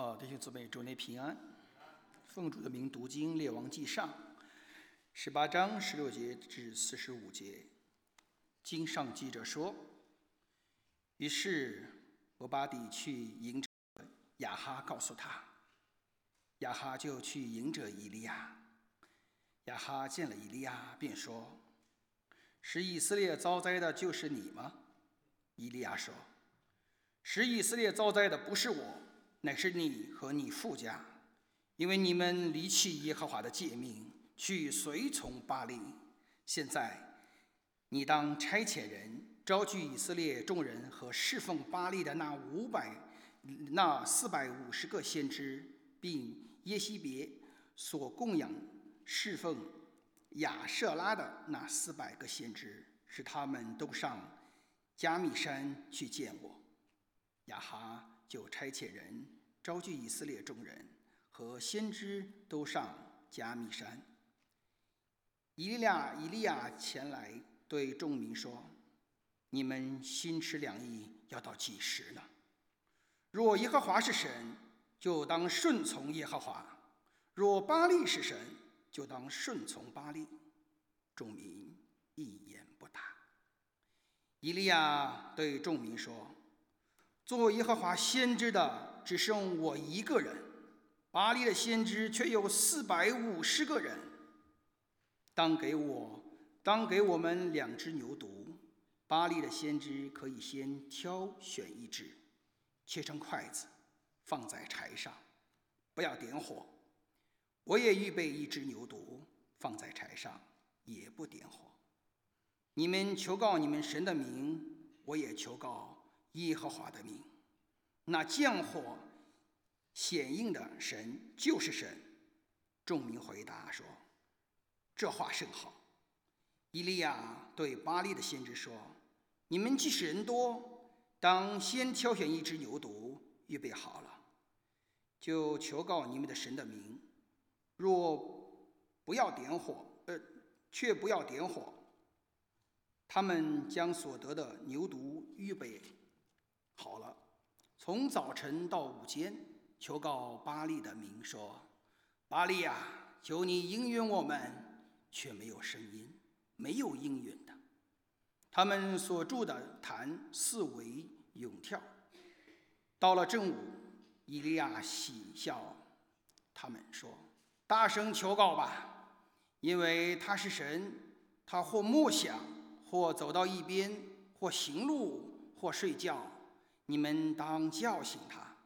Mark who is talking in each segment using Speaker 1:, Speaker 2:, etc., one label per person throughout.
Speaker 1: 啊，弟兄姊妹，祝你平安。奉主的名读经《列王记上》十八章十六节至四十五节。经上记着说：“于是俄巴底去迎着亚哈，告诉他，亚哈就去迎着以利亚。亚哈见了以利亚，便说：‘使以色列遭灾的就是你吗？’以利亚说：‘使以色列遭灾的不是我。’”乃是你和你父家，因为你们离弃耶和华的诫命，去随从巴利。现在，你当差遣人招聚以色列众人和侍奉巴利的那五百、那四百五十个先知，并耶西别所供养侍奉亚舍拉的那四百个先知，使他们都上加密山去见我。亚哈。就差遣人召集以色列众人和先知都上加密山。以利亚以利亚前来对众民说：“你们心持两意要到几时呢？若耶和华是神，就当顺从耶和华；若巴利是神，就当顺从巴利。”众民一言不答。以利亚对众民说。做耶和华先知的只剩我一个人，巴黎的先知却有四百五十个人。当给我，当给我们两只牛犊。巴黎的先知可以先挑选一只，切成筷子，放在柴上，不要点火。我也预备一只牛犊，放在柴上，也不点火。你们求告你们神的名，我也求告。耶和华的名，那降火显应的神就是神。众民回答说：“这话甚好。”伊利亚对巴利的先知说：“你们既是人多，当先挑选一只牛犊，预备好了，就求告你们的神的名。若不要点火，呃，却不要点火，他们将所得的牛犊预备。”好了，从早晨到午间，求告巴利的名说：“巴利呀，求你应允我们。”却没有声音，没有应允的。他们所住的坛四围涌跳。到了正午，伊利亚喜笑他们说：“大声求告吧，因为他是神。他或默想，或走到一边，或行路，或睡觉。”你们当叫醒他，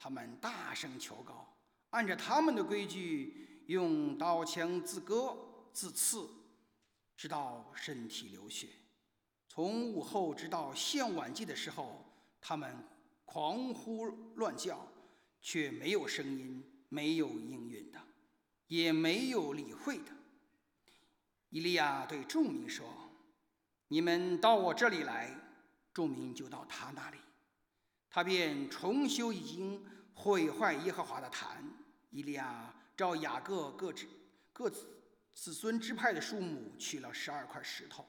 Speaker 1: 他们大声求告，按照他们的规矩，用刀枪自割自刺，直到身体流血。从午后直到献晚祭的时候，他们狂呼乱叫，却没有声音，没有应允的，也没有理会的。伊利亚对众民说：“你们到我这里来。”众民就到他那里。他便重修已经毁坏耶和华的坛。伊利亚照雅各各支各子子孙支派的数目取了十二块石头。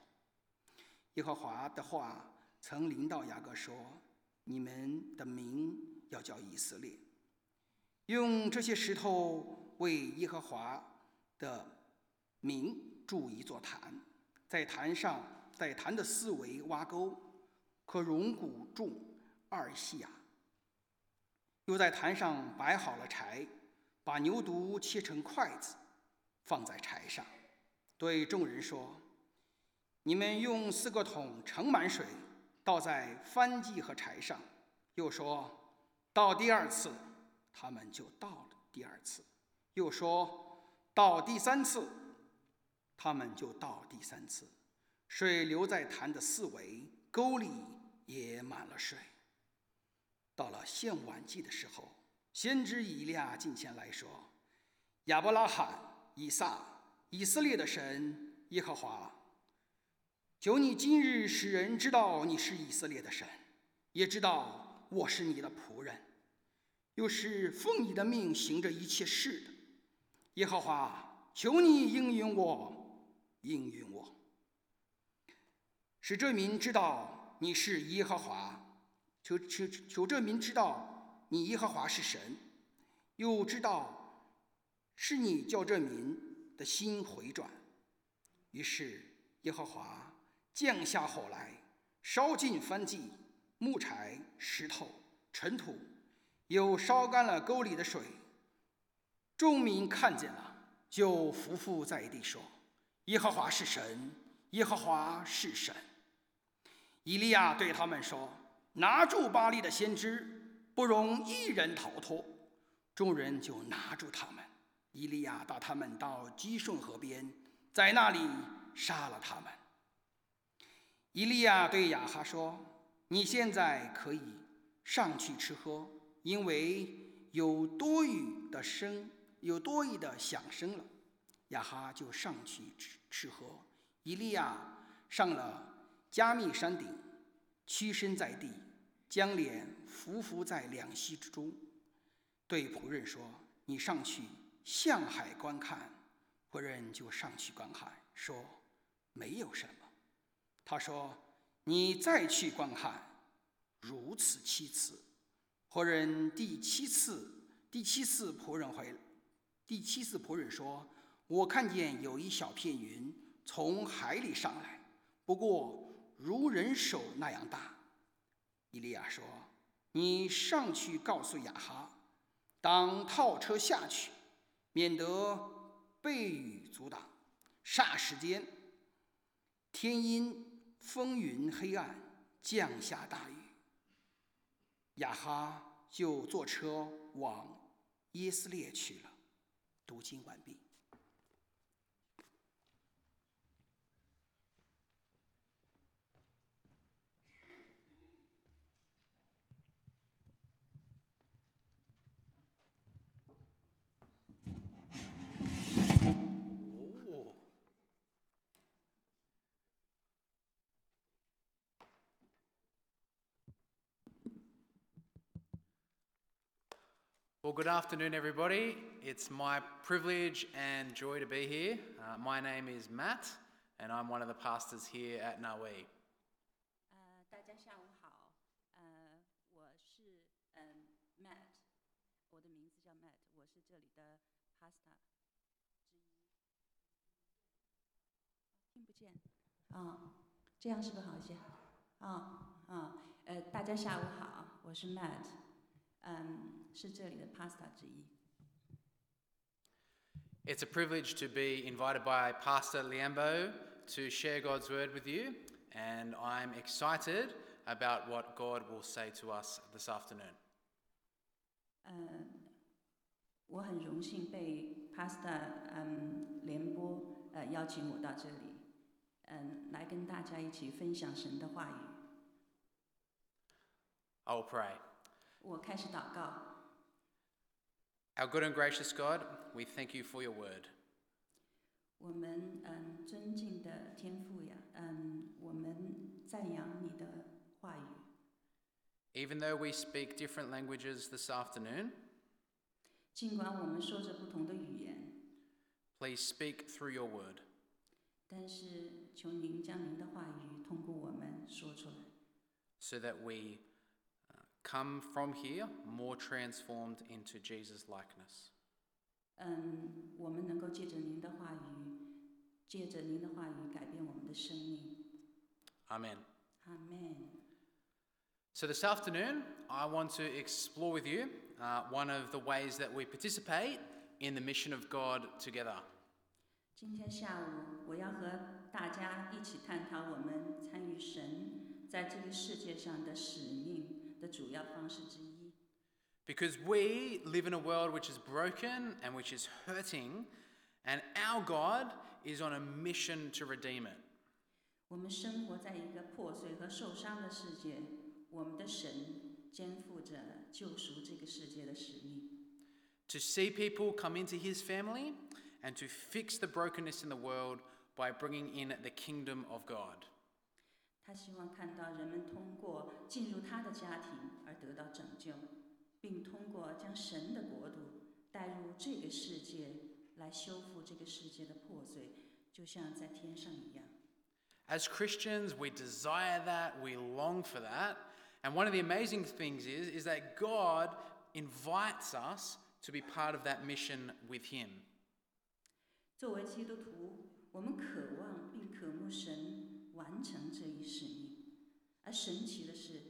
Speaker 1: 耶和华的话曾临到雅各说：“你们的名要叫以色列，用这些石头为耶和华的名筑一座坛，在坛上，在坛的四围挖沟，可容谷种。”二细亚，又在坛上摆好了柴，把牛犊切成筷子，放在柴上，对众人说：“你们用四个桶盛满水，倒在翻机和柴上。”又说：“倒第二次。”他们就倒了第二次。又说：“倒第三次。”他们就倒第三次。水流在坛的四围，沟里也满了水。到了献晚祭的时候，先知以利亚进前来说：“亚伯拉罕、以撒、以色列的神耶和华，求你今日使人知道你是以色列的神，也知道我是你的仆人，又是奉你的命行着一切事的。耶和华，求你应允我，应允我，使这民知道你是耶和华。”求求求这民知道，你耶和华是神，又知道是你叫这民的心回转。于是耶和华降下火来，烧尽燔祭、木柴、石头、尘土，又烧干了沟里的水。众民看见了，就伏伏在地说：“耶和华是神，耶和华是神。”以利亚对他们说：“拿住巴利的先知，不容一人逃脱。”众人就拿住他们。伊利亚带他们到基顺河边。在那里杀了他们。伊利亚对亚哈说：“你现在可以上去吃喝，因为有多余的声，有多余的响声了。”亚哈就上去吃吃喝。伊利亚上了加密山顶，屈身在地，将脸伏伏在两膝之中，对仆人说：“你上去向海观看。”仆人就上去观看，说：“没有什么。”他说：“你再去观看。”如此七次，仆人第七次，第七次仆人回，第七次仆人说：“我看见有一小片云从海里上来，不过如人手那样大。”伊利亚说：“你上去告诉亚哈，当套车下去，免得。”被雨阻挡，霎时间，天阴风云黑暗，降下大雨。亚哈就坐车往耶斯列去了。读经完毕。
Speaker 2: Well, good afternoon, everybody. It's my privilege and joy to be here. Uh, my name is Matt, and I'm one of the pastors here at
Speaker 3: Narwee. Uh, 这样是不是好一些？啊啊，呃，大家下午好，我是 Matt。Uh, 嗯。是这里的 pastor 之一。
Speaker 2: It's a privilege to be invited by Pastor Liambo to share God's word with you, and I'm excited about what God will say to us this afternoon.
Speaker 3: 嗯，我很荣幸被 Pastor 嗯联播呃邀请我到这里，嗯，来跟大家一起分享神的话语。
Speaker 2: I will pray.
Speaker 3: 我开始祷告。
Speaker 2: our good and gracious God, we thank you for your word.
Speaker 3: 我们嗯尊敬的天父呀，嗯，我们赞扬你的话语。
Speaker 2: Even though we speak different languages this afternoon,
Speaker 3: 尽管我们说着不同的语言，
Speaker 2: please speak through your word.
Speaker 3: 但是求您将您的话语通过我们说出来，
Speaker 2: so that we come from here more transformed into Jesus' likeness.
Speaker 3: 嗯，我们能够借着您的话语，借着您的话语改变我们的生命。
Speaker 2: Amen.
Speaker 3: Amen.
Speaker 2: So, this afternoon, I want to explore with you uh, one of the ways that we participate in the mission of God together.
Speaker 3: 今天下午，我要和大家一起探讨我们参与神在这个世界上的使命。 的主要方式之一。
Speaker 2: Because we live in a world which is broken and which is hurting, and our God is on a mission to redeem it.
Speaker 3: 我们生活在一个破碎和受伤的世界，我们的神肩负着救赎这个世界的使命。
Speaker 2: To see people come into His family and to fix the brokenness in the world by bringing in the kingdom of God.
Speaker 3: 他希望看到人们通过进入他的家庭而得到拯救，并通过将神的国度带入这个世界来修复这个世界的破碎，就像在天上一样。
Speaker 2: As Christians, we desire that, we long for that. And one of the amazing things is, is that God invites us to be part of that mission with Him.
Speaker 3: 作为基督徒，我们渴望并渴慕神完成这一使命，而神奇的是，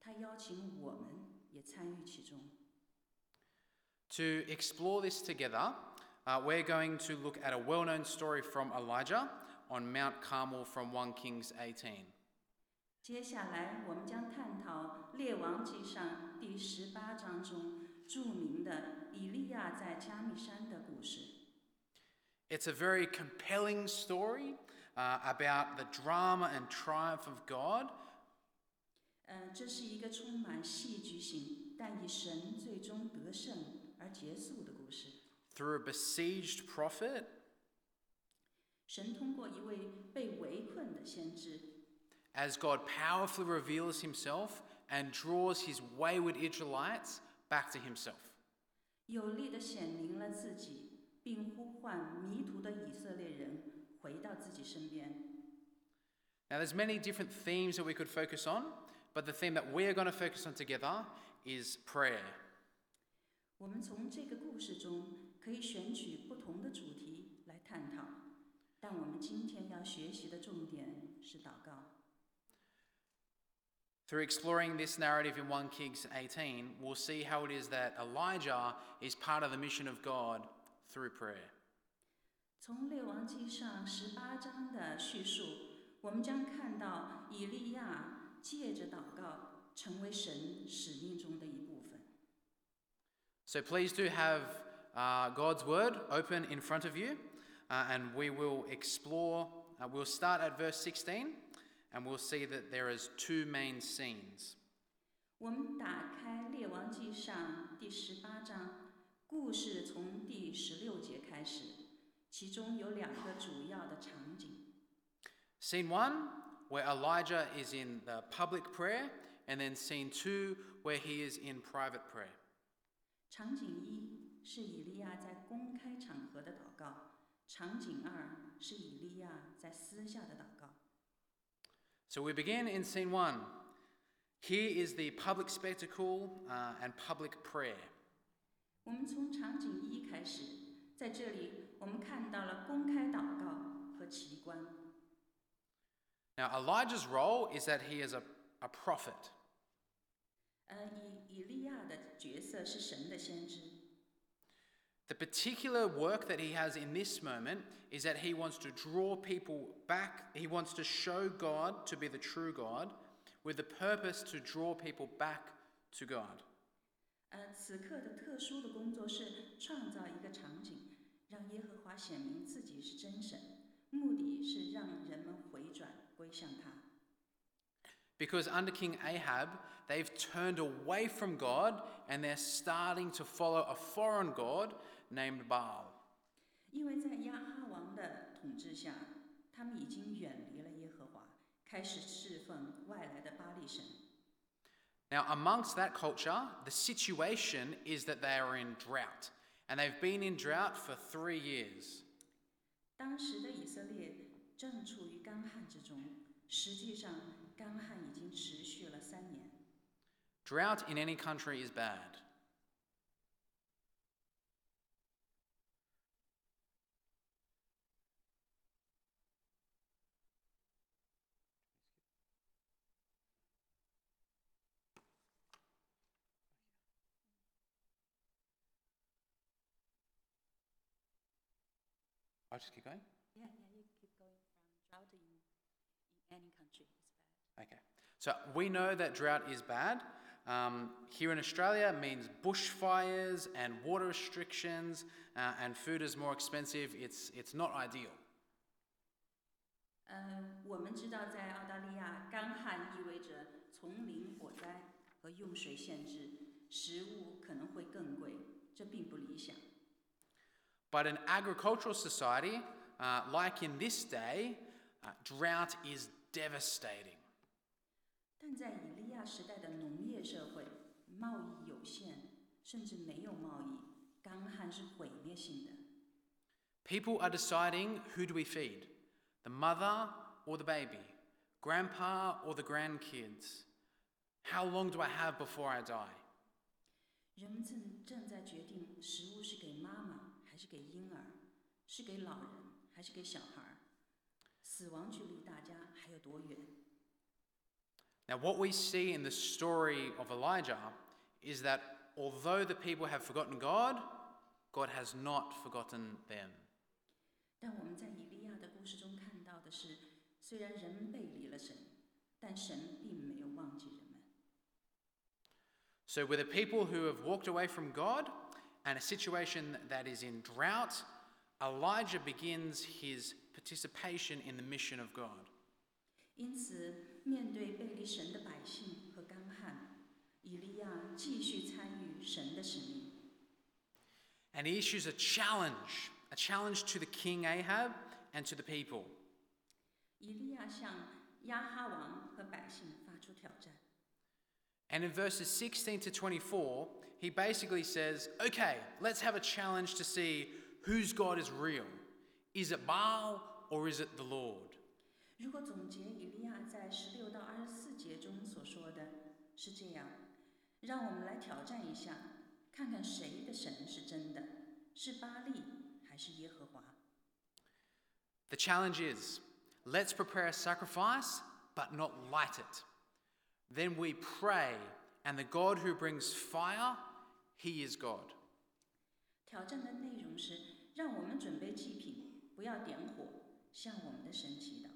Speaker 3: 他邀请我们也参与其中。
Speaker 2: To explore this together, uh, we're going to look at a well known story from Elijah on Mount Carmel from 1 Kings 18.
Speaker 3: 接下来，我们将探讨《列王纪上》第十八章中著名的以利亚在加密山的故事。
Speaker 2: It's a very compelling story uh, about the drama and triumph of God
Speaker 3: 呃，这是一个充满戏剧性，但以神最终得胜而结束的故事。
Speaker 2: through a besieged prophet
Speaker 3: 神通过一位被围困的先知，
Speaker 2: as God powerfully reveals himself and draws his wayward Israelites back to himself.
Speaker 3: 有力地显明了自己，并呼唤迷途的以色列人 回到自己身边。
Speaker 2: Now, there's many different themes that we could focus on, but the theme that we're going to focus on together is prayer.
Speaker 3: 我们从这个故事中可以选取不同的主题来探讨，但我们今天要学习的重点是祷告。
Speaker 2: Through exploring this narrative in 1 Kings 18, we'll see how it is that Elijah is part of the mission of God through prayer.
Speaker 3: 从列王记上十八章的叙述，我们将看到以利亚借着祷告成为神使命中的一部分。
Speaker 2: So please do have uh, God's word open in front of you, uh, and we will explore. Uh, we'll start at verse 16, and we'll see that there is two main scenes.
Speaker 3: 我们打开列王记上第十八章，故事从第十六节开始，其中有两个主要的场景。
Speaker 2: Scene one, where Elijah is in the public prayer, and then scene two, where he is in private prayer.
Speaker 3: 场景一是以利亚在公开场合的祷告，场景二是以利亚在私下的祷告。
Speaker 2: So we begin in scene one. Here is the public spectacle uh, and public prayer.
Speaker 3: 我们从场景一开始，在这里 我们看到了公开祷告和奇观。
Speaker 2: Now, Elijah's role is that he is a, a prophet.
Speaker 3: 呃，以以利亚的角色是神的先知。
Speaker 2: The particular work that he has in this moment is that he wants to draw people back, he wants to show God to be the true God with the purpose to draw people back to God.
Speaker 3: 呃，此刻的特殊的工作是创造一个场景， 让耶和华显明自己是真神，目的是让人们回转归向他。
Speaker 2: Because under King Ahab, they've turned away from God and they're starting to follow a foreign God named Baal.
Speaker 3: 因为在亚哈王的统治下，他们已经远离了耶和华，开始侍奉外来的巴力神。
Speaker 2: Now, amongst that culture, the situation is that they are in drought, and they've been in drought for three years.
Speaker 3: 当时的以色列正处于干旱之中，实际上干旱已经持续了三年。
Speaker 2: Drought in any country is bad. I'll just keep going.
Speaker 3: Yeah, yeah, you keep going from drought in, in any country is bad.
Speaker 2: Okay. So we know that drought is bad. Um, here in Australia, it means bushfires and water restrictions, uh, and food is more expensive. It's, it's not ideal.
Speaker 3: 呃，我们知道在澳大利亚，干旱意味着丛林火灾和用水限制，食物可能会更贵，这并不理想。
Speaker 2: But in agricultural society, uh, like in this day, uh, drought is devastating.
Speaker 3: 但在以利亚时代的农业社会，贸易有限，甚至没有贸易，干旱是毁灭性的。
Speaker 2: People are deciding who do we feed? The mother or the baby? Grandpa or the grandkids? How long do I have before I die?
Speaker 3: 人们正正在决定食物是给妈妈 还是给婴儿，是给老人还是给小孩儿，死亡距离大家还有多远？
Speaker 2: Now, what we see in the story of Elijah is that although the people have forgotten God, God has not forgotten them.
Speaker 3: 但我们在以利亚的故事中看到的是，虽然人们背离了神，但神并没有忘记人们。
Speaker 2: So, with the people who have walked away from God and a situation that is in drought, Elijah begins his participation in the mission of God.
Speaker 3: 因此，面对背离神的百姓和干旱，以利亚继续参与神的使命。
Speaker 2: And he issues a challenge, a challenge to the king Ahab and to the people.
Speaker 3: 以利亚向亚哈王和百姓发出挑战。
Speaker 2: And in verses 16 to 24, he basically says, okay, let's have a challenge to see whose God is real. Is it Baal or is it the Lord?
Speaker 3: 如果总结以利亚在十六到二十四节中所说的是这样，让我们来挑战一下，看看谁的神是真的，是巴利还是耶和华？
Speaker 2: The challenge is let's prepare a sacrifice, but not light it. Then we pray, and the God who brings fire, he is God.
Speaker 3: 挑战的内容是让我们准备祭品，不要点火，向我们的神祈祷，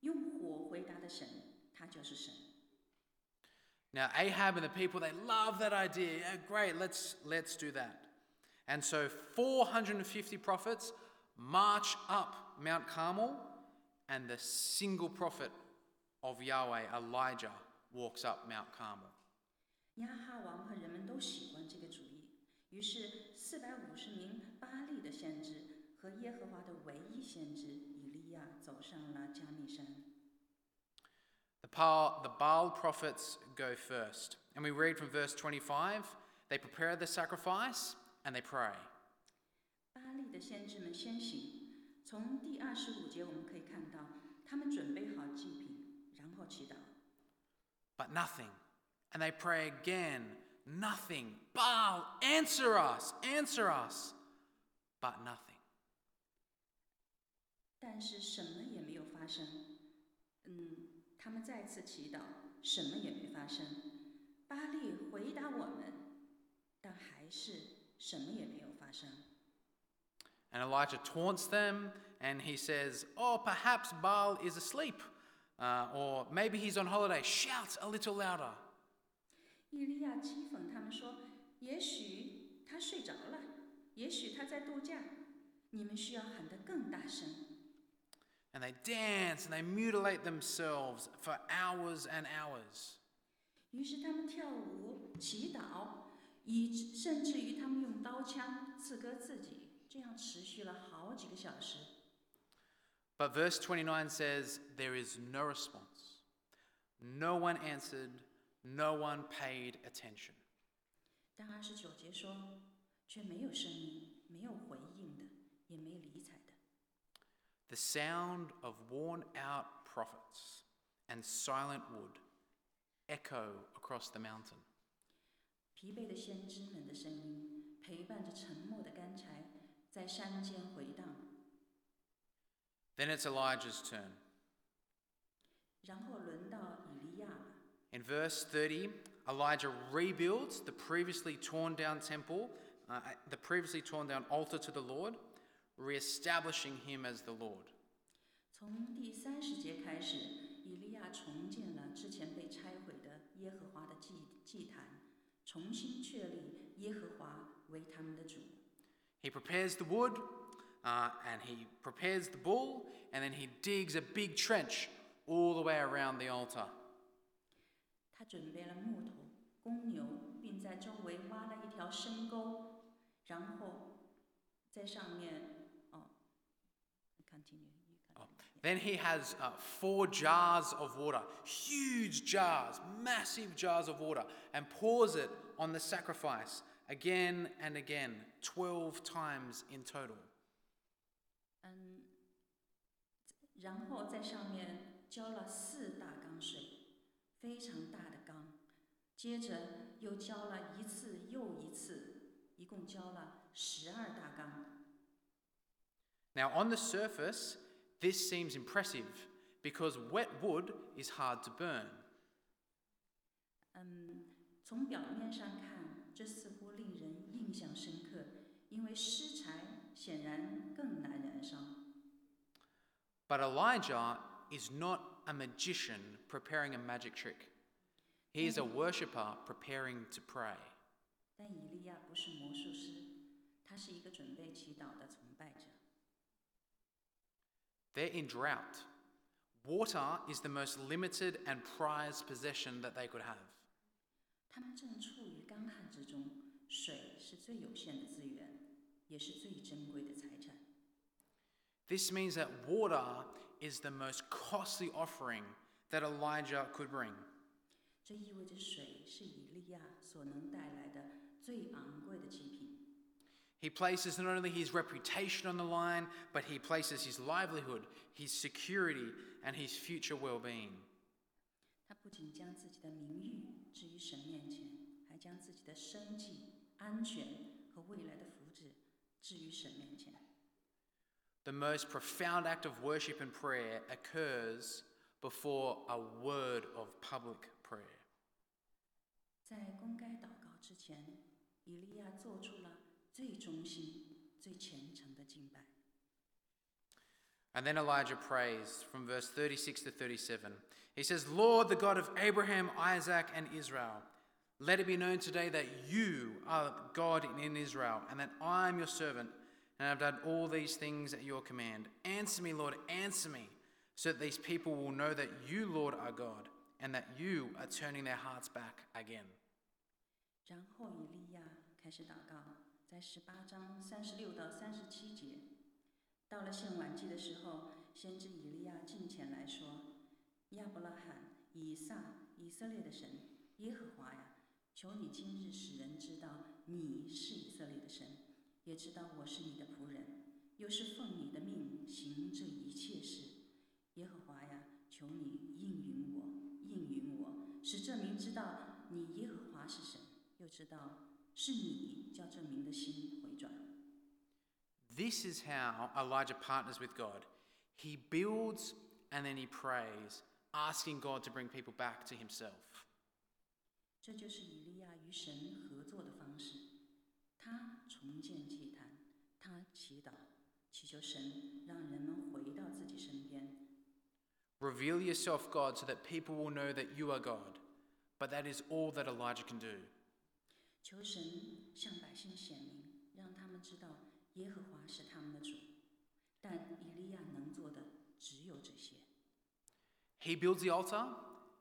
Speaker 3: 用火回答的神，他就是神。
Speaker 2: Now Ahab and the people they love that idea. Yeah, great, let's let's do that. And so 450 prophets march up Mount Carmel, and the single prophet of Yahweh, Elijah, walks up Mount Carmel.
Speaker 3: 亚哈王和人们都喜欢这个主意， 于是，四百五十名巴利的先知和耶和华的唯一先知以利亚走上了迦密山。
Speaker 2: The Baal, the Baal prophets go first. And we read from verse 25 they prepare the sacrifice and they pray. But nothing. And they pray again Nothing. Baal, answer us, answer us. But nothing.
Speaker 3: 但是什么也没有发生。嗯，他们再次祈祷，什么也没发生。巴利回答我们，但还是什么也没有发生。
Speaker 2: And Elijah taunts them and he says, Oh, perhaps Baal is asleep. Uh, or maybe he's on holiday. Shout a little louder.
Speaker 3: 伊利亚讥讽他们说：“也许他睡着了，也许他在度假，你们需要喊得更大声。
Speaker 2: And they dance and they mutilate themselves for hours and hours.
Speaker 3: ”于是他们跳舞、祈祷，以致甚至于他们用刀枪刺割自己，这样持续了好几个小时。
Speaker 2: But verse 29 says, There is no response. No one answered, no one paid attention.
Speaker 3: 但二十九节说，却没有声音，没有回应的，也没理睬的。
Speaker 2: The sound of worn out prophets and silent wood echo across the mountain.
Speaker 3: 疲惫的先知们的声音，陪伴着沉默的干柴，在山间回荡。
Speaker 2: Then it's Elijah's turn.
Speaker 3: 然后轮到以利亚了。
Speaker 2: In verse 30, Elijah rebuilds the previously torn down temple, uh, the previously torn down altar to the Lord, re-establishing him as the Lord.
Speaker 3: 从第三十节开始，以利亚重建了之前被拆毁的耶和华的祭祭坛，重新确立耶和华为他们的主。
Speaker 2: He prepares the wood, uh, and he prepares the bull, and then he digs a big trench all the way around the altar.
Speaker 3: 他准备了木头、公牛，并在周围挖了一条深沟，然后在上面哦，continue。you continue.
Speaker 2: Then he has uh, four jars of water, huge jars, massive jars of water, and pours it on the sacrifice again and again, 12 times in total.
Speaker 3: 嗯，然后在上面浇了四大缸水， 非常大的缸， 接着又浇了一次又一次，一共浇了十二大缸。
Speaker 2: Now, on the surface, this seems impressive because wet wood is hard to burn.
Speaker 3: 嗯，从表面上看，这似乎令人印象深刻，因为湿柴显然更难燃烧。
Speaker 2: But Elijah is not a magician preparing a magic trick. He is a worshipper preparing to pray.
Speaker 3: 但以利亚不是魔术师，他是一个准备祈祷的崇拜者。
Speaker 2: They're in drought. Water is the most limited and prized possession that they could have.
Speaker 3: 他们正处于干旱之中，水是最有限的资源，也是最珍贵的财产。
Speaker 2: This means that water is the most costly offering that Elijah could bring. He places not only his reputation on the line, but he places his livelihood, his security, and his future well being The most profound act of worship and prayer occurs before a word of public prayer.
Speaker 3: 在公开祷告之前，以利亚做出了最忠心、最虔诚的敬拜。
Speaker 2: And then Elijah prays from verse 36 to 37. He says, Lord, the God of Abraham, Isaac, and Israel, let it be known today that you are God in Israel, and that I am your servant, and I've done all these things at your command. Answer me, Lord, answer me, so that these people will know that you, Lord, are God, and that you are turning their hearts back again.
Speaker 3: 然后以利亚开始祷告，在十八章三十六到三十七节，到了献晚祭的时候，先知以利亚近前来说：“亚伯拉罕、以撒、以色列的神耶和华呀，求你今日使人知道你是以色列的神， 也知道我是你的仆人，又是奉你的命行这一切事。耶和华呀，求你应允我，应允我，使这民知道你耶和华是神。”又知道是你叫这民的心回转。
Speaker 2: This is how Elijah partners with God. He builds and then he prays, asking God to bring people back to himself.
Speaker 3: 这就是以利亚与神重建祭坛，他祈祷，祈求神让人们回到自己身边。
Speaker 2: Reveal yourself, God, so that people will know that you are God. But that is all that Elijah can do.
Speaker 3: 求神向百姓显明，让他们知道耶和华是他们的主。但以利亚能做的只有这些。
Speaker 2: He builds the altar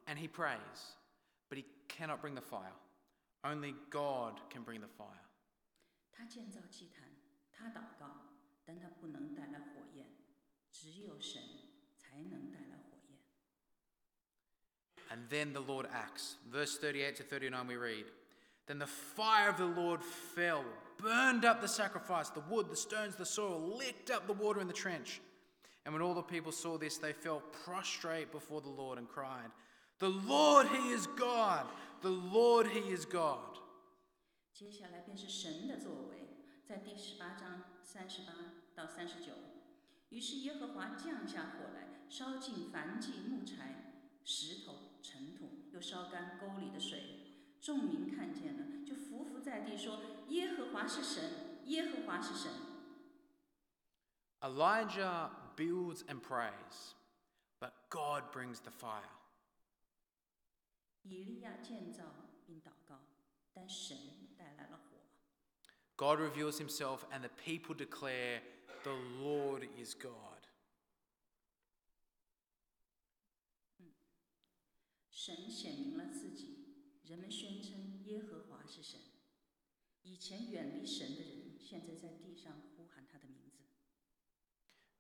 Speaker 2: and he prays, but he cannot bring the fire. Only God can bring the fire.
Speaker 3: 他建造祭坛，他祷告，但他不能带来火焰，只有神才能带来火焰。
Speaker 2: And then the Lord acts. Verse 38 to 39, we read Then the fire of the Lord fell, burned up the sacrifice, the wood, the stones, the soil, licked up the water in the trench. And when all the people saw this, they fell prostrate before the Lord and cried, The Lord, He is God! The Lord, He is God!
Speaker 3: 接下来便是神的作为，在第十八章三十八到三十九。于是耶和华降下火来，烧尽燔祭、木柴、石头、尘土，又烧干沟里的水。众民看见了，就伏伏在地说：“耶和华是神，耶和华是神。”
Speaker 2: Elijah builds and prays, but God brings the fire.
Speaker 3: 以利亚建造并祷告，但神。
Speaker 2: God reveals himself, and the people declare, The Lord is God.
Speaker 3: 神显明了自己，人们宣称耶和华是神。以前远离神的人，现在在地上呼喊他的名字。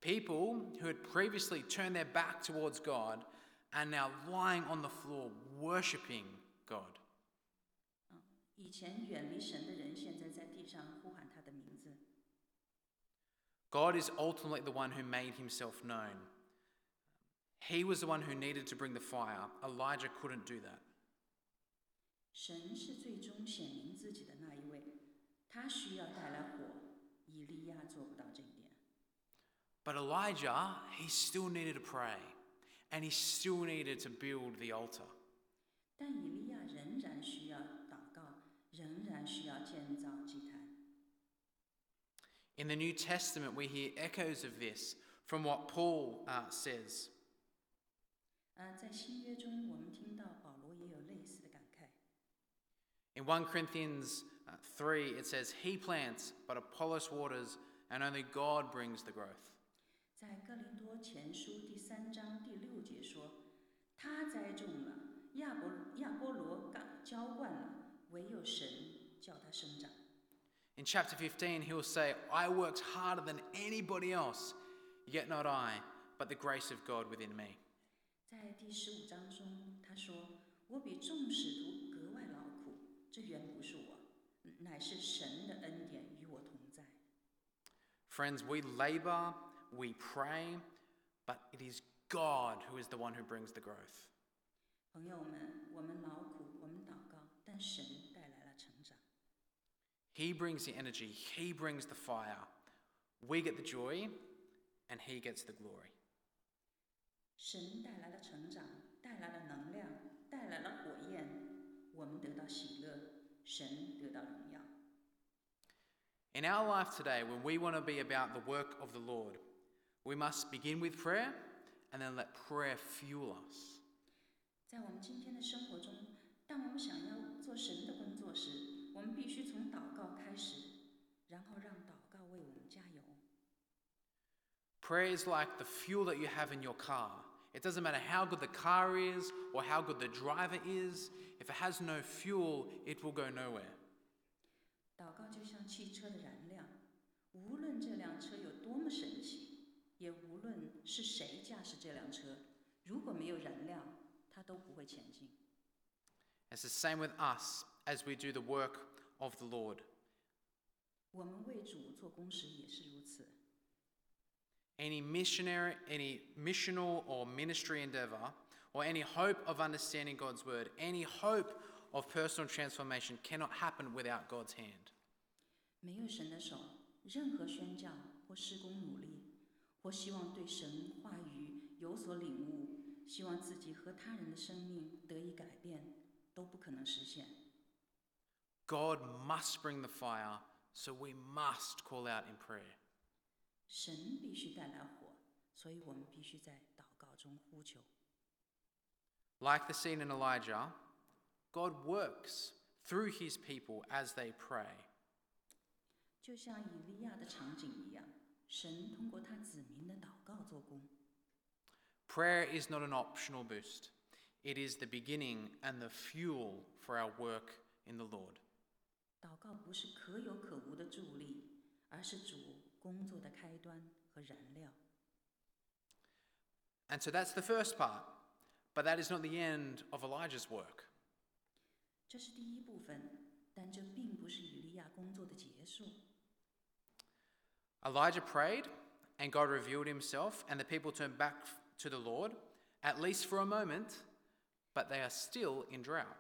Speaker 2: People who had previously turned their back towards God are now lying on the floor worshiping God.
Speaker 3: 以前远离神的人，现在在地上呼喊他的名字。
Speaker 2: God is ultimately the one who made himself known. He was the one who needed to bring the fire. Elijah couldn't do that.
Speaker 3: 神是最终显明自己的那一位，他需要带来火，以利亚做不到这一点。
Speaker 2: But Elijah, he still needed to pray and he still needed to build the altar.
Speaker 3: 但以利亚仍然需要祷告， 仍然需要建造祭坛。
Speaker 2: In the New Testament, we hear echoes of this from what Paul uh, says.
Speaker 3: 呃，在新约中，我们听到保罗也有类似的感慨。
Speaker 2: In 1 Corinthians uh, 3, it says, He plants, but Apollos waters, and only God brings the growth.
Speaker 3: 在哥林多前书第三章第六节说：“他栽种了，亚伯亚波罗干浇灌了， 唯有神叫他生长。”
Speaker 2: In chapter 15, he'll say, I worked harder than anybody else, yet not I, but the grace of God within me.
Speaker 3: 在第十五章中，他说：“我比众使徒格外劳苦，这原不是我，乃是神的恩典与我同在。”
Speaker 2: Friends, we labor, we pray, but it is God who is the one who brings the growth.
Speaker 3: 朋友们，我们劳苦，
Speaker 2: He brings the energy, He brings the fire. We get the joy, and He gets the glory.
Speaker 3: 神带来了成长，带来了能量，带来了火焰，我们得到喜乐，神得到荣耀。
Speaker 2: In our life today, when we want to be about the work of the Lord, we must begin with prayer and then let prayer fuel us.
Speaker 3: 在我们今天的生活中， 当我们想要做神的工作时，我们必须从祷告开始，然后让祷告为我们加油。
Speaker 2: Prayer is like the fuel that you have in your car. It doesn't matter how good the car is or how good the driver is, if it has no fuel, it will go nowhere.
Speaker 3: 祷告就像汽车的燃料，无论这辆车有多么神奇，也无论是谁驾驶这辆车，如果没有燃料，它都不会前进。
Speaker 2: It's the same with us as we do the work of the Lord.
Speaker 3: 我们为主做工时也是如此。
Speaker 2: Any missionary, any missional or ministry endeavor, or any hope of understanding God's word, any hope of personal transformation cannot happen without God's hand.
Speaker 3: 没有神的手，任何宣教或施工努力，或希望对神话语有所领悟，希望自己和他人的生命得以改变， 都不可能实现。
Speaker 2: God must bring the fire, so we must call out in prayer.
Speaker 3: 神必须带来火，所以我们必须在祷告中呼求。
Speaker 2: Like the scene in Elijah, God works through his people as they pray.
Speaker 3: 就像以利亚的场景一样，神通过他子民的祷告做工。
Speaker 2: Prayer is not an optional boost, it is the beginning and the fuel for our work in the Lord.
Speaker 3: 祷告不是可有可无的助力，而是主工作的开端和燃料。
Speaker 2: And so that's the first part, but that is not the end of Elijah's work.
Speaker 3: 这是第一部分，但这并不是以利亚工作的结束。
Speaker 2: Elijah prayed, and God revealed himself, and the people turned back to the Lord, at least for a moment, but they are still in drought.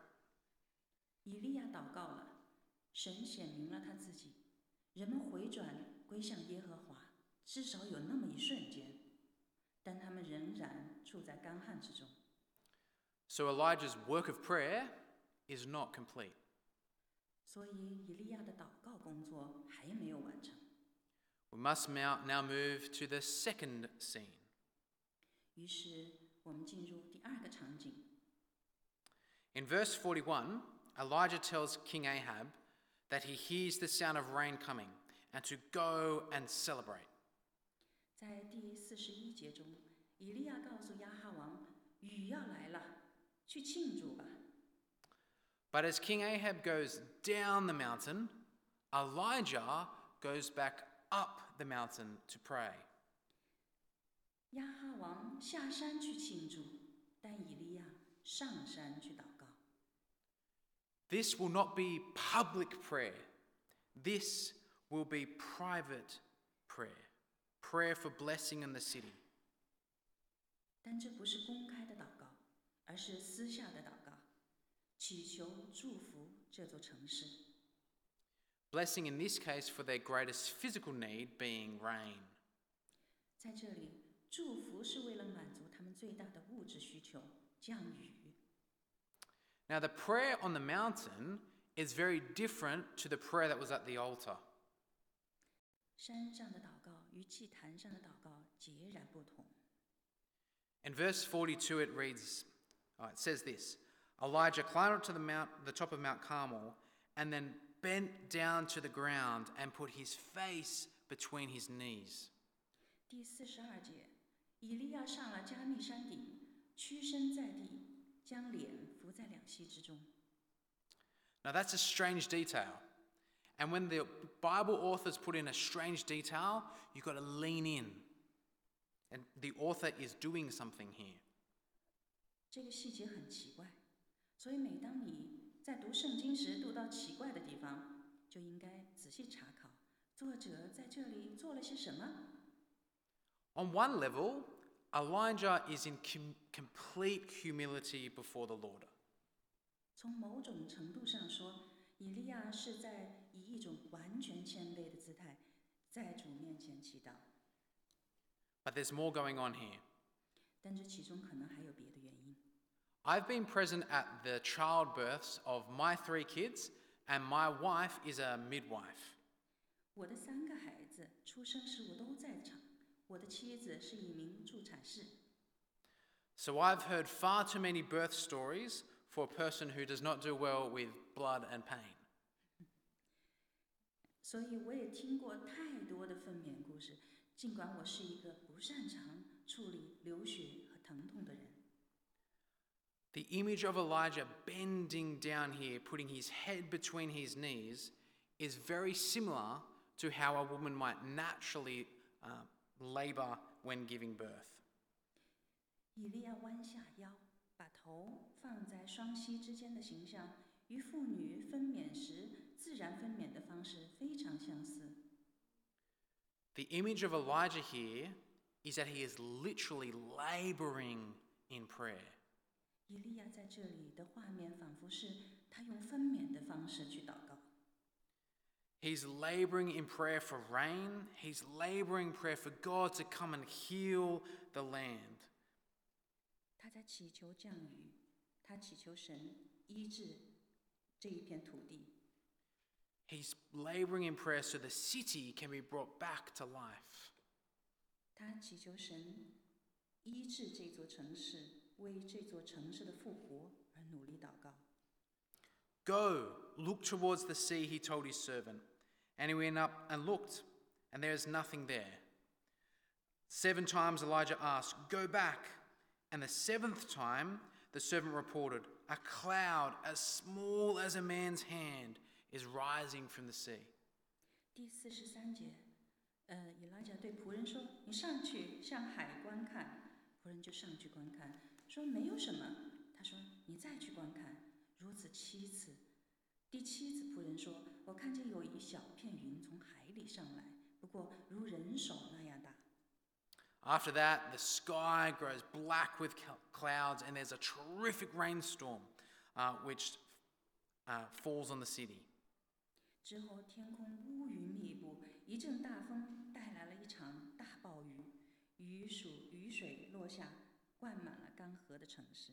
Speaker 3: 以利亚祷告了，神显明了他自己，人们回转归向耶和华，至少有那么一瞬间，但他们仍然处在干旱之中。
Speaker 2: So Elijah's work of prayer is not complete.
Speaker 3: 所以以利亚的祷告工作还没有完成。
Speaker 2: We must now now move to the second scene.
Speaker 3: 于是我们进入第二个场景。
Speaker 2: In verse 41, Elijah tells King Ahab that he hears the sound of rain coming and to go and celebrate.
Speaker 3: 在第四十一节中，以利亚告诉亚哈王，雨要来了，去庆祝吧。
Speaker 2: But as King Ahab goes down the mountain, Elijah goes back up the mountain to pray.
Speaker 3: 亚哈王下山去庆祝，但以利亚上山去祷告。
Speaker 2: This will not be public prayer. This will be private prayer. Prayer for blessing in the city.
Speaker 3: 但这不是公开的祷告，而是私下的祷告。 祈求祝福这座城市。
Speaker 2: Blessing in this case for their greatest physical need being rain.
Speaker 3: 在这里，祝福是为了满足他们最大的物质需求——降雨。
Speaker 2: Now, the prayer on the mountain is very different to the prayer that was at the altar.
Speaker 3: 山上的祷告与祭坛上的祷告截然不同。
Speaker 2: In verse 42, it reads, oh, it says this Elijah climbed up to the, mount, the top of Mount Carmel and then bent down to the ground and put his face between his knees.
Speaker 3: 第四十二节，以利亚上了加密山顶，屈身在地， 将脸伏在两膝之中。
Speaker 2: Now, that's a strange detail. And when the Bible authors put in a strange detail, you've got to lean in. And the author is doing something here.
Speaker 3: 这个细节很奇怪，所以每当你在读圣经时读到奇怪的地方，就应该仔细查考作者在这里做了些什么。
Speaker 2: On one level, Elijah is in com- complete humility before the Lord.
Speaker 3: 从某种程度上说，以利亚是在以一种完全谦卑的姿态，在主面前祈祷。
Speaker 2: But there's more going on here.
Speaker 3: 但这其中可能还有别的原因。
Speaker 2: I've been present at the childbirths of my three kids, and my wife is a midwife.
Speaker 3: 我的三个孩子出生时我都在场， 我的妻子是一名助产士，
Speaker 2: So I've heard far too many birth stories for a person who does not do well with blood and pain.
Speaker 3: 所以我也听过太多的分娩故事。尽管我是一个不擅长处理流血和疼痛的人，
Speaker 2: The image of Elijah bending down here, putting his head between his knees, is very similar to how a woman might naturally uh, labor when giving birth.
Speaker 3: 以利亚弯下腰，把头放在双膝之间的形象，与妇女分娩时自然分娩的方式非常相似。
Speaker 2: The image of Elijah here is that he is literally laboring in prayer.
Speaker 3: 以利亚在这里的画面仿佛是他用分娩的方式去祷告，
Speaker 2: He's laboring in prayer for rain. He's laboring prayer for God to come and heal the land.
Speaker 3: 他在祈求降雨，他祈求神医治这一片土地。
Speaker 2: He's laboring in prayer so the city can be brought back to life.
Speaker 3: 他祈求神医治这座城市，为这座城市的复活而努力祷告。
Speaker 2: Go, look towards the sea, he told his servant. And he went up and looked, and there is nothing there. Seven times Elijah asked, Go back. And the seventh time, the servant reported, A cloud as small as a man's hand is rising from the sea.
Speaker 3: 第四十三节，呃，以拉甲对仆人说：“你上去向海观看。”仆人就上去观看，说：“没有什么。”他说：“你再去观看。”如此七次。 第七次，仆人说：“我看见有一小片云从海里上来，不过如人手那样大。”
Speaker 2: After that, the sky grows black with cl- clouds, and there's a terrific rainstorm uh, which uh, falls on the city.
Speaker 3: 之后，天空乌云密布，一阵大风带来了一场大暴雨，雨水雨水落下，灌满了干涸的城市。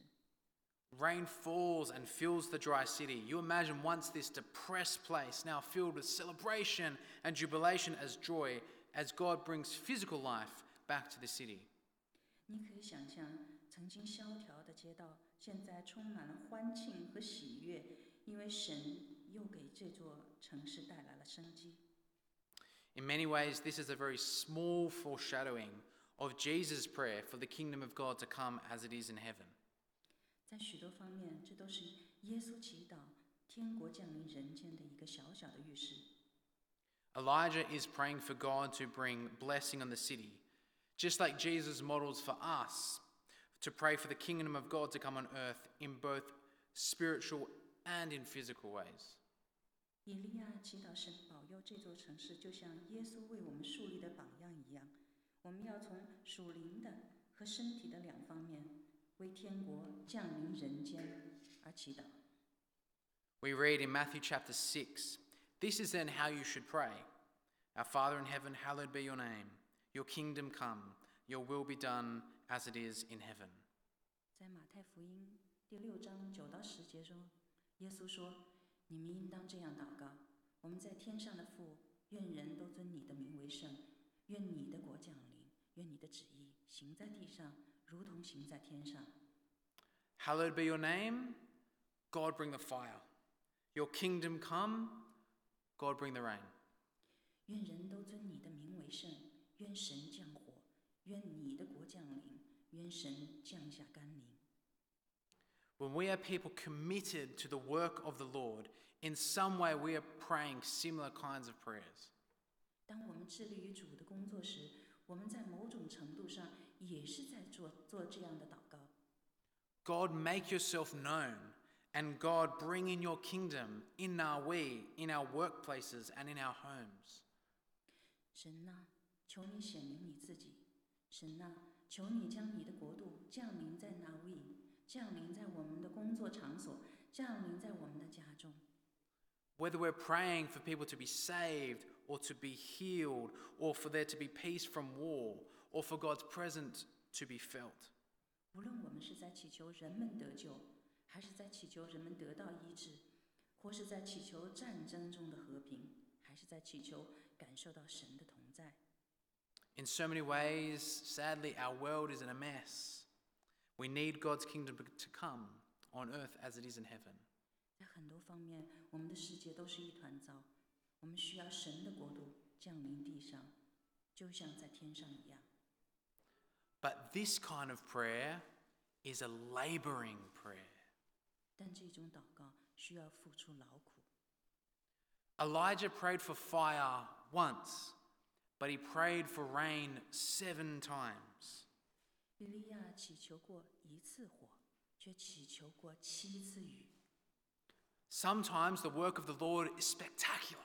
Speaker 2: Rain falls and fills the dry city. You imagine once this depressed place now filled with celebration and jubilation as joy as God brings physical life back to the city.
Speaker 3: 你可以想象，曾经萧条的街道，现在充满了欢庆和喜悦，因为神又给这座城市带来了生机。
Speaker 2: In many ways, this is a very small foreshadowing of Jesus' prayer for the kingdom of God to come as it is in heaven.
Speaker 3: 在许多方面，这都是耶稣祈祷天国降临人间的一个小小的预示。
Speaker 2: Elijah is praying for God to bring blessing on the city, just like Jesus models for us to pray for the kingdom of God to come on earth in both spiritual and in physical ways.
Speaker 3: 以利亚祈祷神保佑这座城市，就像耶稣为我们树立的榜样一样。我们要从属灵的和身体的两方面，为天国降临人间而祈祷。
Speaker 2: We read in Matthew chapter 6 This is then how you should pray Our Father in heaven, hallowed be your name. Your kingdom come, your will be done as it is in heaven.
Speaker 3: 在马太福音第六章九到十节中，耶稣说：“你们应当这样祷告：我们在天上的父，愿人都尊你的名为圣，愿你的国降临，愿你的旨意行在地上， 如同行在天上。
Speaker 2: Hallowed be your name, God bring the fire. Your kingdom come, God bring the rain.
Speaker 3: 愿人都尊你的名为圣，愿神降火，愿你的国降临，愿神降下甘霖。”
Speaker 2: When we are people committed to the work of the Lord, in some way we are praying similar kinds of prayers.
Speaker 3: 当我们致力于主的工作时，我们在某种程度上 也是在做做这样的祷告。
Speaker 2: God, make yourself known. And God, bring in your kingdom in our we, in our workplaces, and in our homes.
Speaker 3: 神呐、求你显明你自己。神呐、求你将你的国度降临在那位，降临在我们的工作场所，降临在我们的家中。
Speaker 2: Whether we're praying for people to be saved, or to be healed, or for there to be peace from war, or for God's presence to be felt.
Speaker 3: 无论我们是在祈求人们得救，还是在祈求人们得到医治，或是在祈求战争中的和平，还是在祈求感受到神的同在。
Speaker 2: In so many ways, sadly, our world is in a mess. We need God's kingdom to come on earth as it is in heaven.
Speaker 3: 在很多方面，我们的世界都是一团糟。我们需要神的国度降临地上，就像在天上一样。
Speaker 2: but this kind of prayer is a laboring prayer. Elijah prayed for fire once, but he prayed for rain seven times. Sometimes the work of the Lord is spectacular,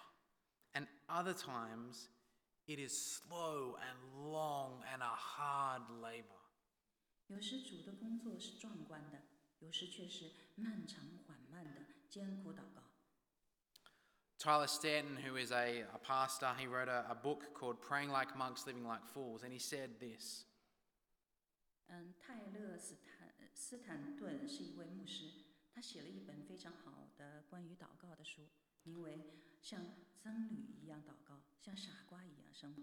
Speaker 2: and other times it is slow and long and a hard labor.
Speaker 3: 有时主的工作是壮观的，有时却是漫长缓慢的艰苦祷告。
Speaker 2: Tyler Stanton, who is a, a pastor, he wrote a, a book called Praying Like Monks, Living Like Fools, and he said this
Speaker 3: 嗯，泰勒斯坦斯坦顿是一位牧师，他写了一本非常好的关于祷告的书，名为《 像僧侣一样祷告，像傻瓜一样生活》。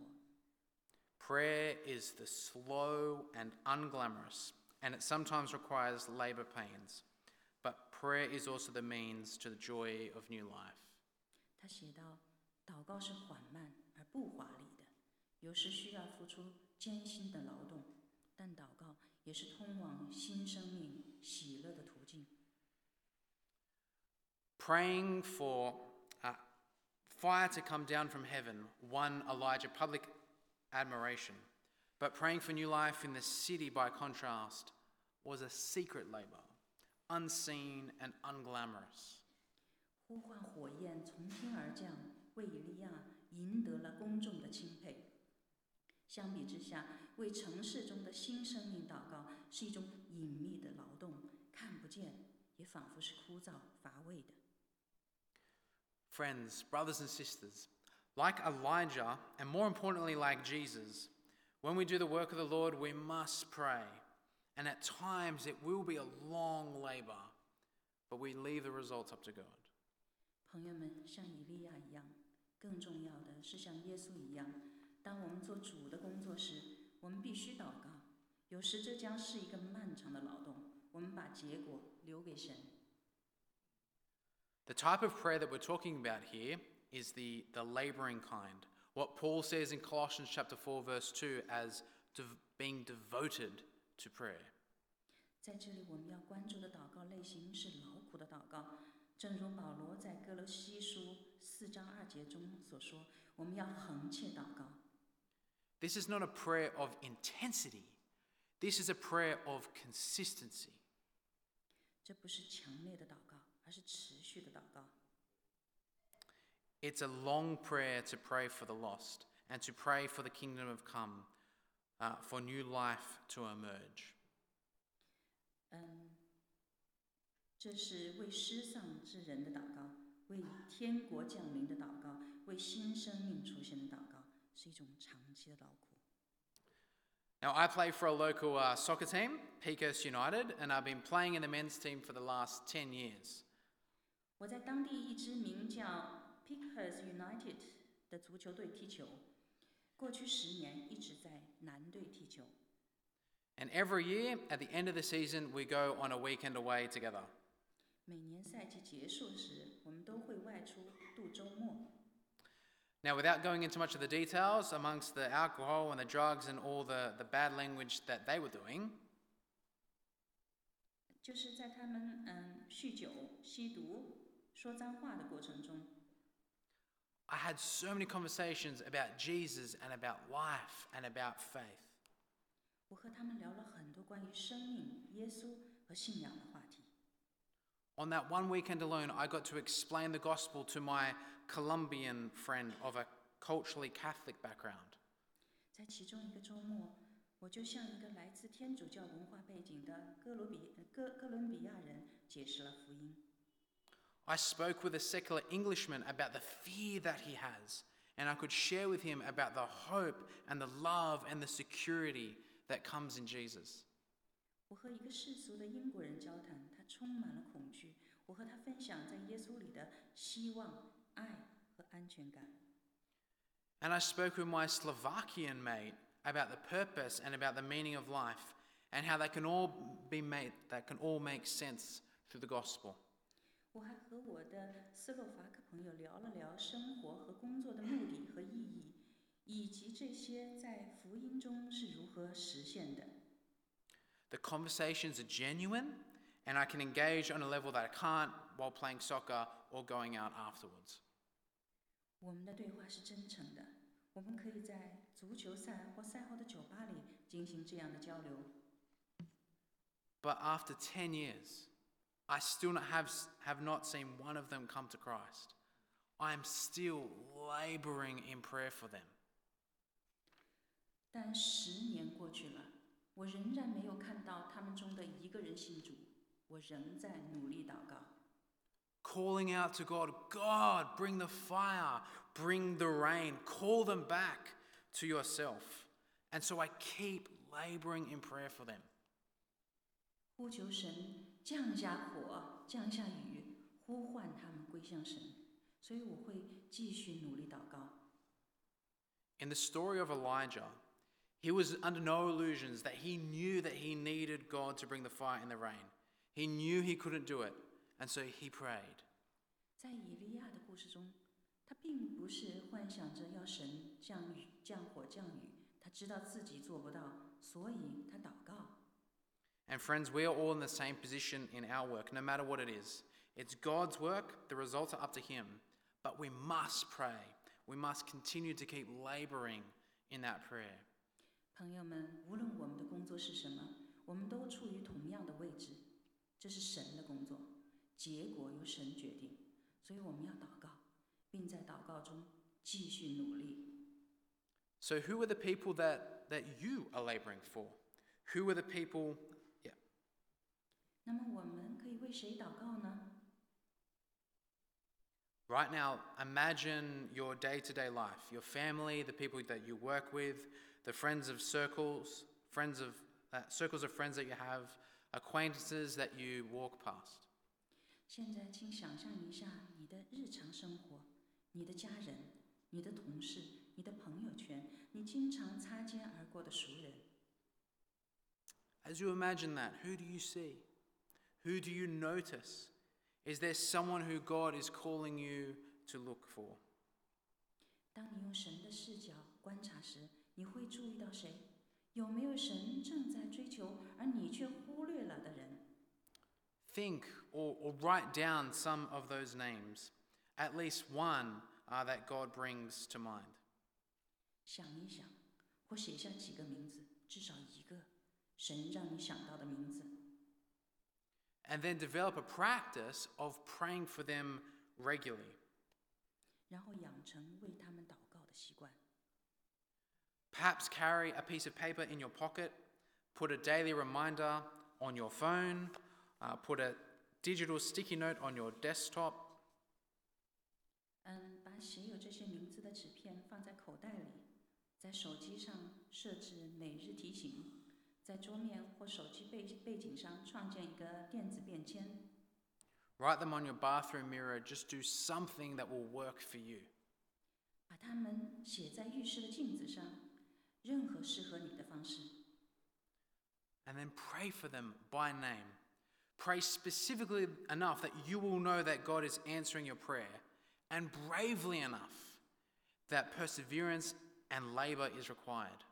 Speaker 2: Prayer is the slow and unglamorous, and it sometimes requires labor pains. But prayer is also the means to the joy of new life.
Speaker 3: 他写道：“祷告是缓慢而不华丽的，有时需要付出艰辛的劳动，但祷告也是通往新生命喜乐的途径。
Speaker 2: Praying for uh, fire to come down from heaven won Elijah public admiration. But praying for new life in the city, by contrast, was a secret labor, unseen and unglamorous.
Speaker 3: 呼唤火焰从天而降，为以利亚赢得了公众的钦佩。相比之下，为城市中的新生命祷告是一种隐秘的劳动，看不见，也仿佛是枯燥乏味的。
Speaker 2: Friends, brothers and sisters, like Elijah, and more importantly, like Jesus, when we do the work of the Lord, we must pray. And at times it will be a long labor, but we leave the results up to God.
Speaker 3: 朋友们，像以利亚一样，更重要的是像耶稣一样，当我们做主的工作时，我们必须祷告。有时这将是一个漫长的劳动，我们把结果留给神。
Speaker 2: The type of prayer that we're talking about here is the, the laboring kind. What Paul says in Colossians chapter 4 verse 2 as dev- being devoted to prayer.
Speaker 3: 在这里，我们要关注的祷告类型是劳苦的祷告，正如保罗在哥罗西书四章二节中所说：“我们要恒切祷告。
Speaker 2: This is not a prayer of intensity. This is a prayer of consistency.
Speaker 3: ”这不是强烈的祷告， 而是持续的祷告。
Speaker 2: It's a long prayer to pray for the lost and to pray for the kingdom of come, uh, for new life to emerge.
Speaker 3: 嗯，这是为失丧之人的祷告，为天国降临的祷告，为新生命出现的祷告，是一种长期的劳苦。
Speaker 2: Now, I play for a local uh, soccer team, Peakhurst United, and I've been playing in the men's team for the last 10 years.
Speaker 3: 我在当地一支名叫 Peakhurst United 的足球队踢球，过去十年一直在南队踢球。
Speaker 2: And every year, at the end of the season, we go on a weekend away together.
Speaker 3: 每年赛季结束时，我们都会外出度周末。
Speaker 2: Now, without going into much of the details, amongst the alcohol and the drugs and all the, the bad language that they were doing,
Speaker 3: 就是在他们嗯酗酒、吸毒说脏话的过程中，
Speaker 2: I had so many conversations about Jesus and about life and about faith.
Speaker 3: 我和他们聊了很多关于生命、耶稣和信仰的话题。
Speaker 2: On that one weekend alone, I got to explain the gospel to my Colombian friend of a culturally Catholic background.
Speaker 3: 在其中一个周末，我就向一个来自天主教文化背景的哥罗比呃哥哥伦比亚人解释了福音。
Speaker 2: I spoke with a secular Englishman about the fear that he has, and I could share with him about the hope and the love and the security that comes in Jesus.
Speaker 3: 我和一个世俗的英国人交谈，他充满了恐惧。我和他分享在耶稣里的希望、爱和安全感。
Speaker 2: And I spoke with my Slovakian mate about the purpose and about the meaning of life and how they can all be made that can all make sense through the gospel.
Speaker 3: 我还和我的斯洛伐克朋友聊了聊生活和工作的目的和意义，以及这些在福音中是如何实现的。
Speaker 2: The conversations are genuine, and I can engage on a level that I can't while playing soccer or going out afterwards.
Speaker 3: 我们的对话是真诚的，我们可以在足球赛或赛后的酒吧里进行这样的交流。
Speaker 2: But after ten years, I still not have, have not seen one of them come to Christ. I am still laboring in prayer for them.
Speaker 3: 但十年过去了，我仍然没有看到他们中的一个人信主，我仍在努力祷告。
Speaker 2: calling out to God, God, bring the fire, bring the rain, call them back to yourself. And so I keep laboring in prayer for them.
Speaker 3: 呼求神降下火，降下雨，呼唤他们归向神。所以我会继续努力祷告。
Speaker 2: In the story of Elijah, he was under no illusions that he knew that he needed God to bring the fire and the rain. He knew he couldn't do it, and so he prayed.
Speaker 3: 在以利亚的故事中，他并不是幻想着要神降雨、降火、降雨，他知道自己做不到，所以他祷告。
Speaker 2: And friends, we are all in the same position in our work, no matter what it is. It's God's work, the results are up to Him. But we must pray. We must continue to keep laboring in that prayer.
Speaker 3: 朋友们，无论我们的工作是什么，我们都处于同样的位置，这是神的工作，结果由神决定，所以我们要祷告，并在祷告中继续努力。
Speaker 2: So, who are the people that, that you are laboring for? Who are the people? Yeah.
Speaker 3: 那么我们可以为谁祷告呢？
Speaker 2: Right now, imagine your day to day life, your family, the people that you work with, the friends of circles, friends of uh, circles of friends that you have, acquaintances that you walk past.
Speaker 3: 现在，请想象一下你的日常生活，你的家人、你的同事、你的朋友圈，你经常擦肩而过的熟人。
Speaker 2: As you imagine that, who do you see? Who do you notice? Is there someone who God is calling you to look for?
Speaker 3: 当你用神的视角观察时，你会注意到谁？有没有神正在追求，而你却忽略了的人？
Speaker 2: Think or, or write down some of those names, at least one uh, that God brings to mind.
Speaker 3: 想一想，或写下几个名字，至少一个神让你想到的名字。
Speaker 2: And then develop a practice of praying for them regularly.
Speaker 3: 然后养成为他们祷告的习惯。
Speaker 2: Perhaps carry a piece of paper in your pocket, put a daily reminder on your phone, uh, put a digital sticky note on your desktop.
Speaker 3: 嗯，把写有这些名字的纸片放在口袋里，在手机上设置每日提醒， 在桌面或手机背背景上创建一个电子便签，
Speaker 2: Write them on your bathroom mirror. Just do something that will work for you.
Speaker 3: 把它们写在浴室的镜子上，任何适合你的方式。
Speaker 2: And then pray for them by name. Pray specifically enough that you will know that God is answering your prayer, and bravely enough that perseverance and labor is required.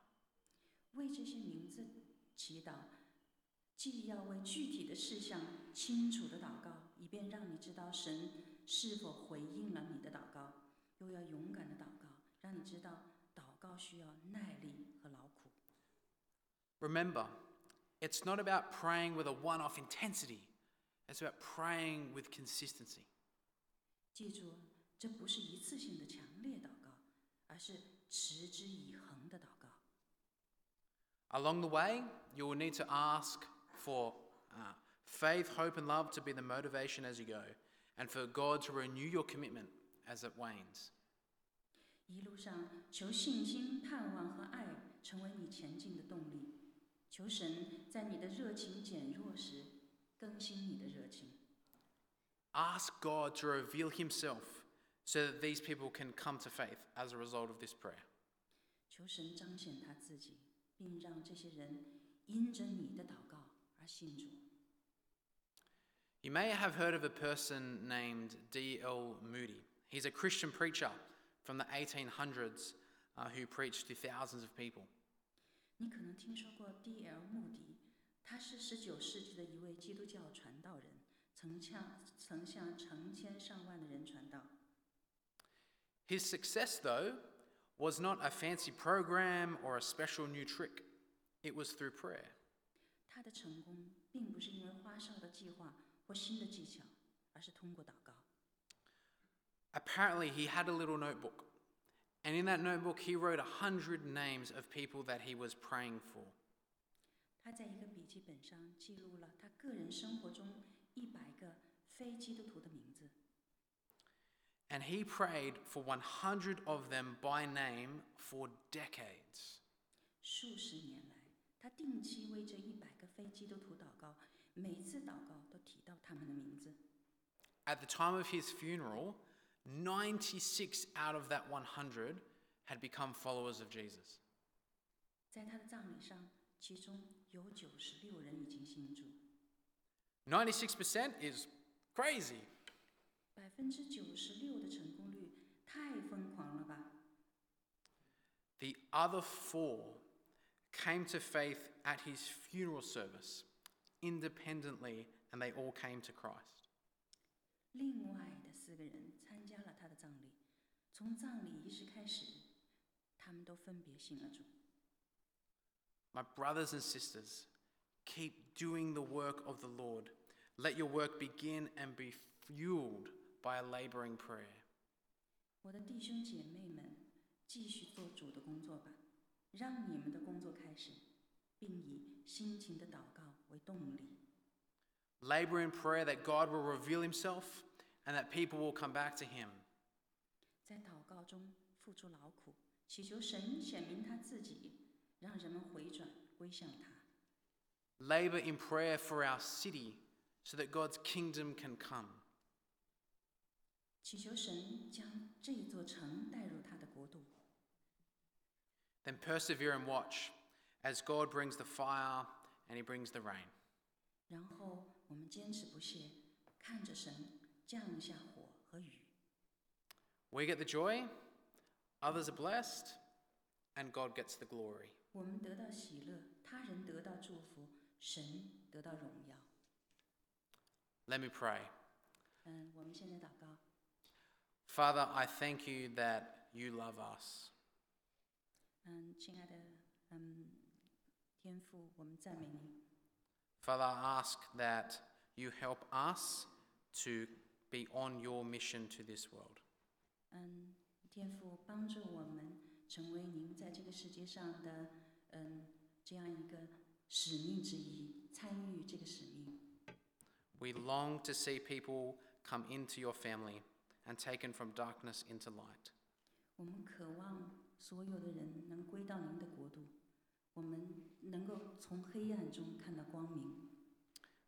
Speaker 3: 为这些名字 祈祷，既要为具体的事项清楚的祷告，以便让你知道神是否回应了你的祷告，又要勇敢的祷告，让你知道祷告需要耐力和劳苦。
Speaker 2: Remember, it's not about praying with a one off intensity, it's about praying with consistency.
Speaker 3: 记住，这不是一次性的强烈祷告，而是持之以恒的祷告。
Speaker 2: Along the way, you will need to ask for uh, faith, hope, and love to be the motivation as you go, and for God to renew your commitment as it wanes.
Speaker 3: 一路上，求信心、盼望和爱成为你前进的动力。求神在你的热情减弱时，更新你的热情。
Speaker 2: Ask God to reveal Himself so that these people can come to faith as a result of this prayer.
Speaker 3: 求神彰显他自己， 并让这些人因着你的祷告而信主。
Speaker 2: You may have heard of a person named D.L. Moody. He's a Christian preacher from the 1800s uh, who preached to thousands of people.
Speaker 3: 你可能听说过 D.L. 穆迪，他是十九世纪的一位基督教传道人，曾向曾向成千上万的人传道。
Speaker 2: His success, though, was not a fancy program or a special new trick, it was through prayer.
Speaker 3: 他的成功并不是因为花哨的计划或新的技巧，而是通过祷告。
Speaker 2: Apparently, he had a little notebook, and in that notebook, he wrote a hundred names of people that he was praying for.
Speaker 3: 他在一个笔记本上记录了他个人生活中一百个非基督徒的名字，
Speaker 2: And he prayed for 100 of them by name for decades.
Speaker 3: 数十年来，他定期为这一百个非基督徒祷告，每次祷告都提到他们的名字。
Speaker 2: At the time of his funeral, 96 out of that 100 had become followers of Jesus.
Speaker 3: 在他的葬礼上，其中有九十六人已经信主，
Speaker 2: 96% is crazy.
Speaker 3: 百分之九十六的成功率太疯狂了吧！
Speaker 2: The other four came to faith at his funeral service independently, and they all came to Christ.
Speaker 3: 另外的四个人参加了他的葬礼，从葬礼仪式开始，他们都分别信了主。
Speaker 2: My brothers and sisters, keep doing the work of the Lord. Let your work begin and be fueled by a laboring prayer.
Speaker 3: 我的弟兄姐妹们，继续做主的工作吧，让你们的工作开始，并以辛勤的祷告为动力。
Speaker 2: Labor in prayer that God will reveal himself and that people will come back to him.
Speaker 3: 在祷告中付出劳苦，祈求神显明他自己，让人们回转归向他。
Speaker 2: Labor in prayer for our city so that God's kingdom can come.
Speaker 3: 祈求神将这座城带入他的国度，
Speaker 2: Then persevere and watch as God brings the fire and he brings the rain.
Speaker 3: 然后我们坚持不懈，看着神降下火和雨。
Speaker 2: We get the joy, others are blessed, and God gets the glory.
Speaker 3: 我们得到喜乐，他人得到祝福，神得到荣耀。
Speaker 2: Let me pray.
Speaker 3: 嗯，我们现在祷告，
Speaker 2: Father, I thank you that you love us.
Speaker 3: 嗯，亲爱的，嗯，天父，我们赞美你。
Speaker 2: Father, I ask that you help us to be on your mission to this world.
Speaker 3: 嗯，天父帮助我们成为您在这个世界上的嗯这样一个使命之一，参与这个使命。
Speaker 2: We long to see people come into your family and taken from darkness into light.
Speaker 3: 我们渴望所有的人能归到您的国度，我们能够从黑暗中看到光明。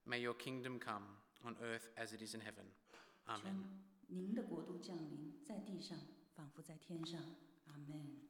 Speaker 2: May your kingdom come on earth as it is in heaven. Amen.
Speaker 3: 愿您的国度降临在地上，仿佛在天上。阿门。